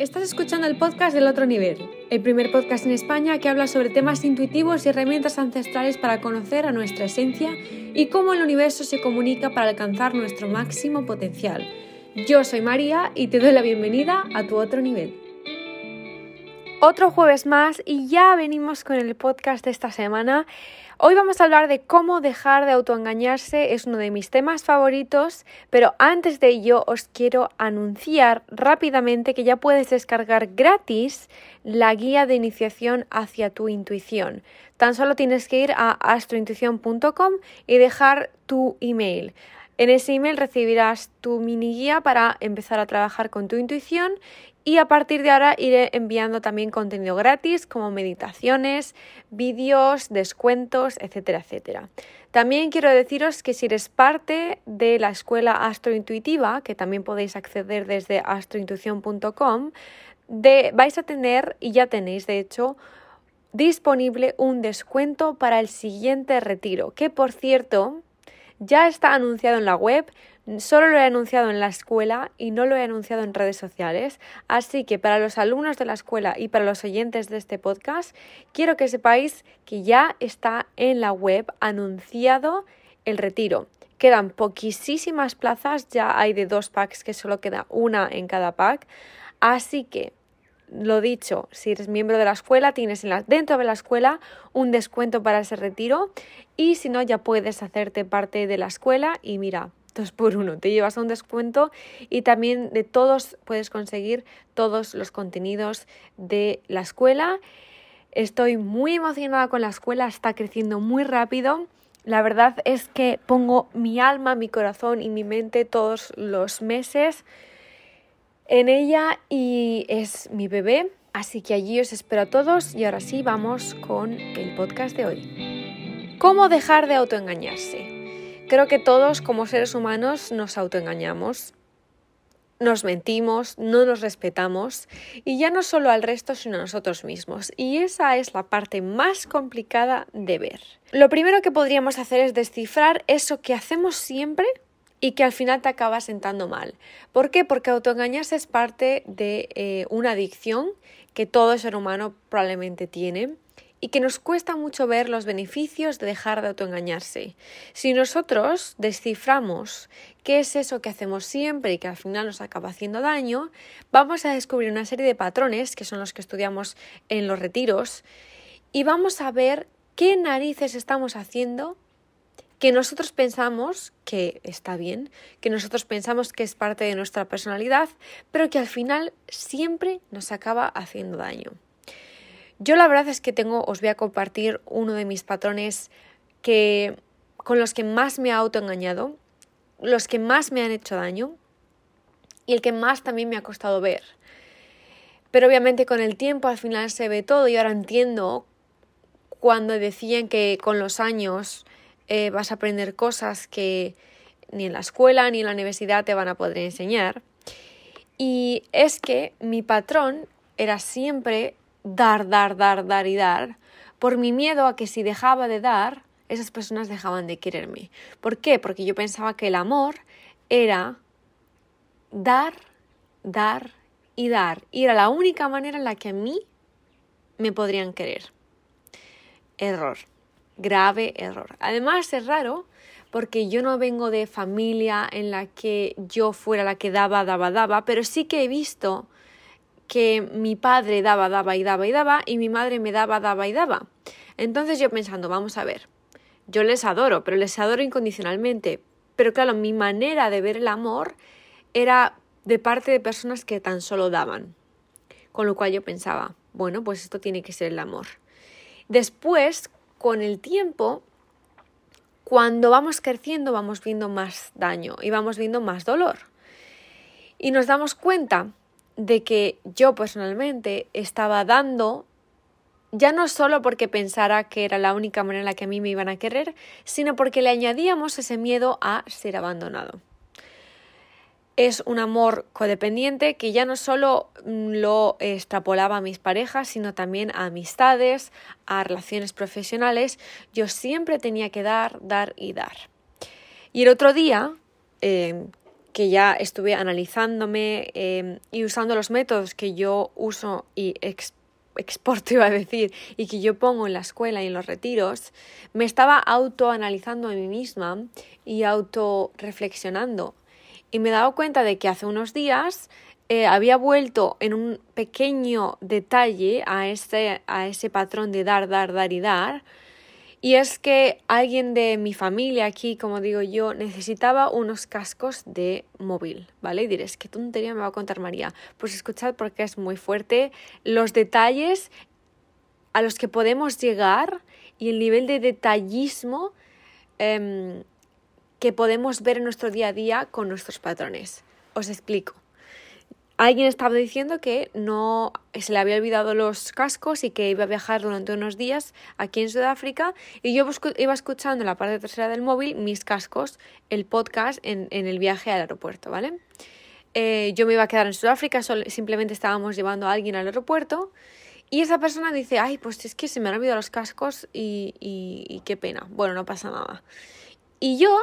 Estás escuchando el podcast del otro nivel, el primer podcast en España que habla sobre temas intuitivos y herramientas ancestrales para conocer a nuestra esencia y cómo el universo se comunica para alcanzar nuestro máximo potencial. Yo soy María y te doy la bienvenida a tu otro nivel. Otro jueves más y ya venimos con el podcast de esta semana. Hoy vamos a hablar de cómo dejar de autoengañarse, es uno de mis temas favoritos, pero antes de ello os quiero anunciar rápidamente que ya puedes descargar gratis la guía de iniciación hacia tu intuición. Tan solo tienes que ir a astrointuición.com y dejar tu email. En ese email recibirás tu mini guía para empezar a trabajar con tu intuición y a partir de ahora iré enviando también contenido gratis como meditaciones, vídeos, descuentos, etcétera, etcétera. También quiero deciros que si eres parte de la escuela astrointuitiva, que también podéis acceder desde astrointuición.com, vais a tener, y ya tenéis de hecho, disponible un descuento para el siguiente retiro, que por cierto, ya está anunciado en la web, solo lo he anunciado en la escuela y no lo he anunciado en redes sociales, así que para los alumnos de la escuela y para los oyentes de este podcast, quiero que sepáis que ya está en la web anunciado el retiro. Quedan poquísimas plazas, ya hay de dos packs que solo queda una en cada pack, así que lo dicho, si eres miembro de la escuela, tienes dentro de la escuela un descuento para ese retiro. Y si no, ya puedes hacerte parte de la escuela y mira, dos por uno, te llevas un descuento y también de todos puedes conseguir todos los contenidos de la escuela. Estoy muy emocionada con la escuela, está creciendo muy rápido. La verdad es que pongo mi alma, mi corazón y mi mente todos los meses en ella y es mi bebé. Así que allí os espero a todos y ahora sí vamos con el podcast de hoy. ¿Cómo dejar de autoengañarse? Creo que todos como seres humanos nos autoengañamos, nos mentimos, no nos respetamos y ya no solo al resto sino a nosotros mismos. Y esa es la parte más complicada de ver. Lo primero que podríamos hacer es descifrar eso que hacemos siempre y que al final te acaba sentando mal. ¿Por qué? Porque autoengañarse es parte de eh, una adicción que todo ser humano probablemente tiene y que nos cuesta mucho ver los beneficios de dejar de autoengañarse. Si nosotros desciframos qué es eso que hacemos siempre y que al final nos acaba haciendo daño, vamos a descubrir una serie de patrones, que son los que estudiamos en los retiros, y vamos a ver qué narices estamos haciendo que nosotros pensamos que está bien, que nosotros pensamos que es parte de nuestra personalidad, pero que al final siempre nos acaba haciendo daño. Yo la verdad es que tengo, os voy a compartir uno de mis patrones que con los que más me ha autoengañado, los que más me han hecho daño y el que más también me ha costado ver. Pero obviamente con el tiempo al final se ve todo y ahora entiendo cuando decían que con los años eh, vas a aprender cosas que ni en la escuela ni en la universidad te van a poder enseñar. Y es que mi patrón era siempre dar, dar, dar, dar y dar, por mi miedo a que si dejaba de dar, esas personas dejaban de quererme. ¿Por qué? Porque yo pensaba que el amor era dar, dar y dar. Y era la única manera en la que a mí me podrían querer. Error grave error. Además es raro porque yo no vengo de familia en la que yo fuera la que daba, daba, daba, pero sí que he visto que mi padre daba, daba y daba y daba y mi madre me daba, daba y daba. Entonces yo pensando, vamos a ver, yo les adoro, pero les adoro incondicionalmente. Pero claro, mi manera de ver el amor era de parte de personas que tan solo daban. Con lo cual yo pensaba, bueno, pues esto tiene que ser el amor. Después, con el tiempo, cuando vamos creciendo, vamos viendo más daño y vamos viendo más dolor. Y nos damos cuenta de que yo personalmente estaba dando, ya no solo porque pensara que era la única manera en la que a mí me iban a querer, sino porque le añadíamos ese miedo a ser abandonado es un amor codependiente que ya no solo mm, lo extrapolaba a mis parejas, sino también a amistades, a relaciones profesionales. Yo siempre tenía que dar, dar y dar. Y el otro día, em, que ya estuve analizándome em, y usando los métodos que yo uso y exporto, iba a decir, y que yo pongo en la escuela y en los retiros, me estaba autoanalizando a mí misma y autoreflexionando. Y me he dado cuenta de que hace unos días eh, había vuelto en un pequeño detalle a ese, a ese patrón de dar, dar, dar y dar, y es que alguien de mi familia aquí, como digo yo, necesitaba unos cascos de móvil, ¿vale? Y diréis, ¿qué tontería me va a contar María? Pues escuchad porque es muy fuerte los detalles a los que podemos llegar y el nivel de detallismo em, que podemos ver en nuestro día a día con nuestros patrones. Os explico. Alguien estaba diciendo que no se le había olvidado los cascos y que iba a viajar durante unos días aquí en Sudáfrica y yo iba escuchando en la parte trasera del móvil mis cascos, el podcast en, el viaje al aeropuerto, ¿vale? Eh, yo me iba a quedar en Sudáfrica, simplemente estábamos llevando a alguien al aeropuerto y esa persona dice, ay, pues es que se me han olvidado los cascos y, y qué pena. Bueno, no pasa nada. Y yo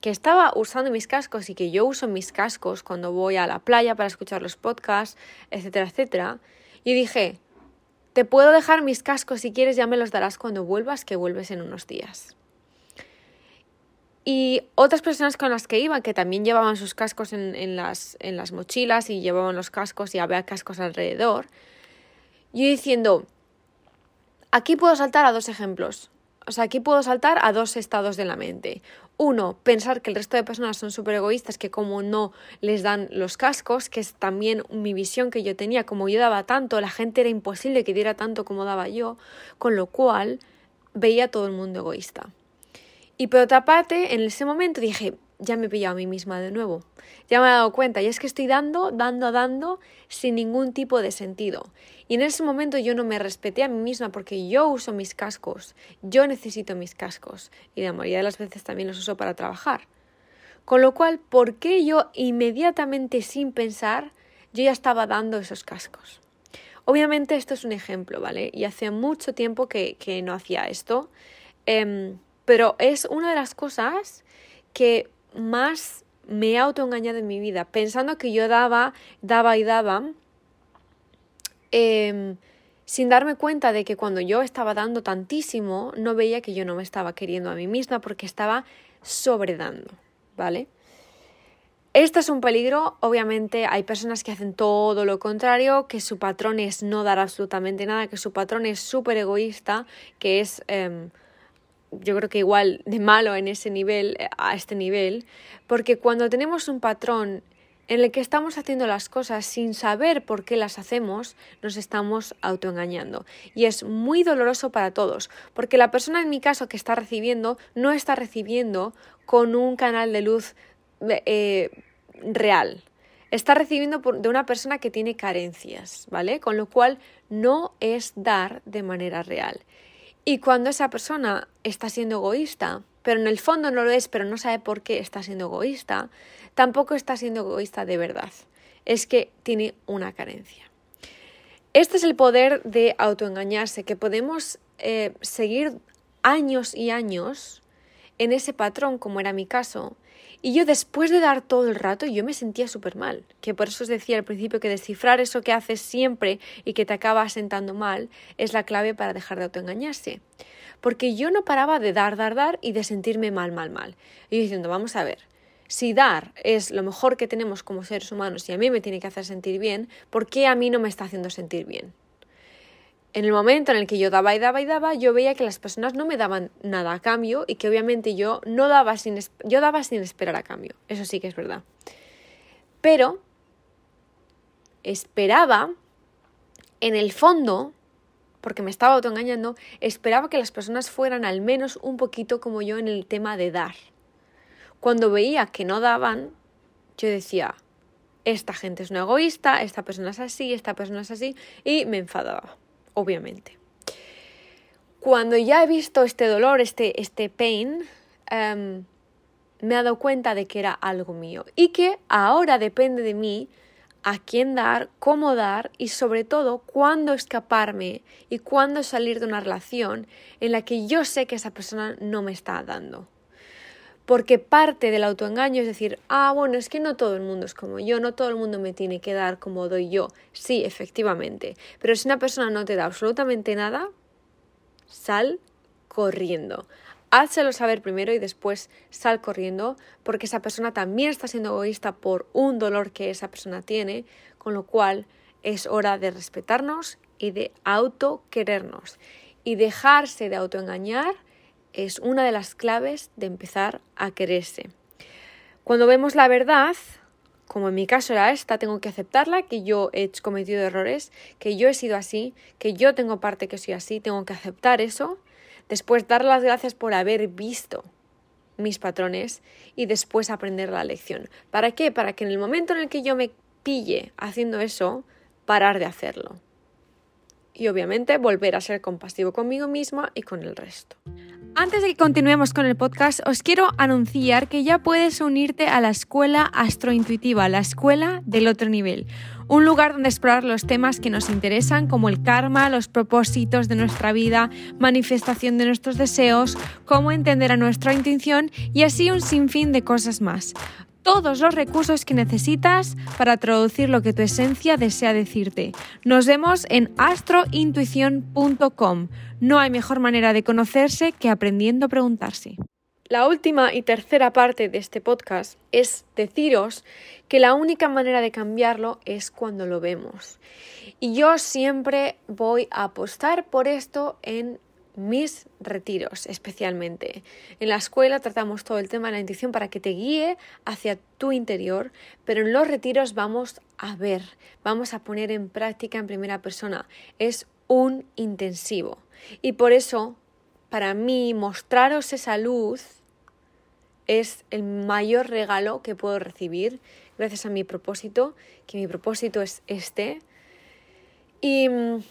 que estaba usando mis cascos y que yo uso mis cascos cuando voy a la playa para escuchar los podcasts, etcétera, etcétera, y dije, te puedo dejar mis cascos si quieres, ya me los darás cuando vuelvas, que vuelves en unos días. Y otras personas con las que iban, que también llevaban sus cascos en, las, en las mochilas y llevaban los cascos y había cascos alrededor, yo diciendo, aquí puedo saltar a dos ejemplos. O sea, aquí puedo saltar a dos estados de la mente. Uno, pensar que el resto de personas son súper egoístas, que como no les dan los cascos, que es también mi visión que yo tenía, como yo daba tanto, la gente era imposible que diera tanto como daba yo, con lo cual veía a todo el mundo egoísta. Y por otra parte, en ese momento dije, ya me he pillado a mí misma de nuevo. Ya me he dado cuenta, y es que estoy dando, dando, dando sin ningún tipo de sentido. Y en ese momento yo no me respeté a mí misma porque yo uso mis cascos, yo necesito mis cascos y la mayoría de las veces también los uso para trabajar. Con lo cual, ¿por qué yo inmediatamente sin pensar yo ya estaba dando esos cascos? Obviamente esto es un ejemplo, ¿vale? Y hace mucho tiempo que, que no hacía esto, em, pero es una de las cosas que más me he autoengañado en mi vida, pensando que yo daba, daba y daba, em, sin darme cuenta de que cuando yo estaba dando tantísimo, no veía que yo no me estaba queriendo a mí misma porque estaba sobredando, ¿vale? Esto es un peligro, obviamente hay personas que hacen todo lo contrario, que su patrón es no dar absolutamente nada, que su patrón es súper egoísta, que es... Em, yo creo que igual de malo en ese nivel, eh, a este nivel, porque cuando tenemos un patrón en el que estamos haciendo las cosas sin saber por qué las hacemos, nos estamos autoengañando. Y es muy doloroso para todos, porque la persona en mi caso que está recibiendo no está recibiendo con un canal de luz eh, real. Está recibiendo de una persona que tiene carencias, ¿vale? Con lo cual no es dar de manera real. Y cuando esa persona está siendo egoísta, pero en el fondo no lo es, pero no sabe por qué está siendo egoísta, tampoco está siendo egoísta de verdad. Es que tiene una carencia. Este es el poder de autoengañarse, que podemos eh, seguir años y años en ese patrón, como era mi caso, y yo después de dar todo el rato, yo me sentía súper mal, que por eso os decía al principio que descifrar eso que haces siempre y que te acaba sentando mal es la clave para dejar de autoengañarse. Porque yo no paraba de dar, dar, dar y de sentirme mal, mal, mal. Y yo diciendo, vamos a ver, si dar es lo mejor que tenemos como seres humanos y a mí me tiene que hacer sentir bien, ¿por qué a mí no me está haciendo sentir bien? En el momento en el que yo daba y daba y daba, yo veía que las personas no me daban nada a cambio y que obviamente yo no daba sin yo daba sin esperar a cambio. Eso sí que es verdad. Pero esperaba en el fondo, porque me estaba autoengañando, esperaba que las personas fueran al menos un poquito como yo en el tema de dar. Cuando veía que no daban, yo decía, esta gente es una egoísta, esta persona es así, esta persona es así, y me enfadaba obviamente. Cuando ya he visto este dolor, este, este pain, em, me he dado cuenta de que era algo mío y que ahora depende de mí a quién dar, cómo dar y sobre todo cuándo escaparme y cuándo salir de una relación en la que yo sé que esa persona no me está dando. Porque parte del autoengaño es decir, ah, bueno, es que no todo el mundo es como yo, no todo el mundo me tiene que dar como doy yo. Sí, efectivamente, pero si una persona no te da absolutamente nada, sal corriendo. Házelo saber primero y después sal corriendo, porque esa persona también está siendo egoísta por un dolor que esa persona tiene, con lo cual es hora de respetarnos y de autoquerernos. Y dejarse de autoengañar es una de las claves de empezar a quererse. Cuando vemos la verdad, como en mi caso era esta, tengo que aceptarla, que yo he cometido errores, que yo he sido así, que yo tengo parte que soy así, tengo que aceptar eso, después dar las gracias por haber visto mis patrones y después aprender la lección. ¿Para qué? Para que en el momento en el que yo me pille haciendo eso, parar de hacerlo. Y obviamente volver a ser compasivo conmigo misma y con el resto. Antes de que continuemos con el podcast, os quiero anunciar que ya puedes unirte a la escuela astrointuitiva, la escuela del otro nivel. Un lugar donde explorar los temas que nos interesan, como el karma, los propósitos de nuestra vida, manifestación de nuestros deseos, cómo entender a nuestra intuición y así un sinfín de cosas más todos los recursos que necesitas para traducir lo que tu esencia desea decirte. Nos vemos en astrointuición.com. No hay mejor manera de conocerse que aprendiendo a preguntarse. La última y tercera parte de este podcast es deciros que la única manera de cambiarlo es cuando lo vemos. Y yo siempre voy a apostar por esto en mis retiros especialmente. En la escuela tratamos todo el tema de la intuición para que te guíe hacia tu interior, pero en los retiros vamos a ver, vamos a poner en práctica en primera persona. Es un intensivo. Y por eso, para mí, mostraros esa luz es el mayor regalo que puedo recibir gracias a mi propósito, que mi propósito es este. Y mm,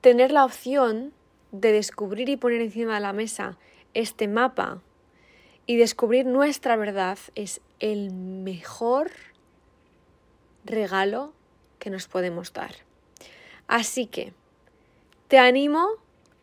tener la opción de descubrir y poner encima de la mesa este mapa y descubrir nuestra verdad es el mejor regalo que nos podemos dar. Así que te animo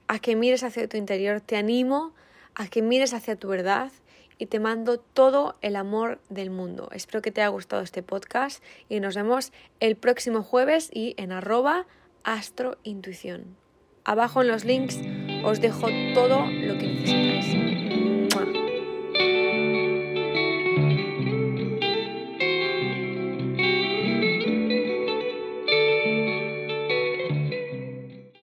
a que mires hacia tu interior, te animo a que mires hacia tu verdad y te mando todo el amor del mundo. Espero que te haya gustado este podcast y nos vemos el próximo jueves y en arroba astrointuición. Abajo en los links os dejo todo lo que necesitáis.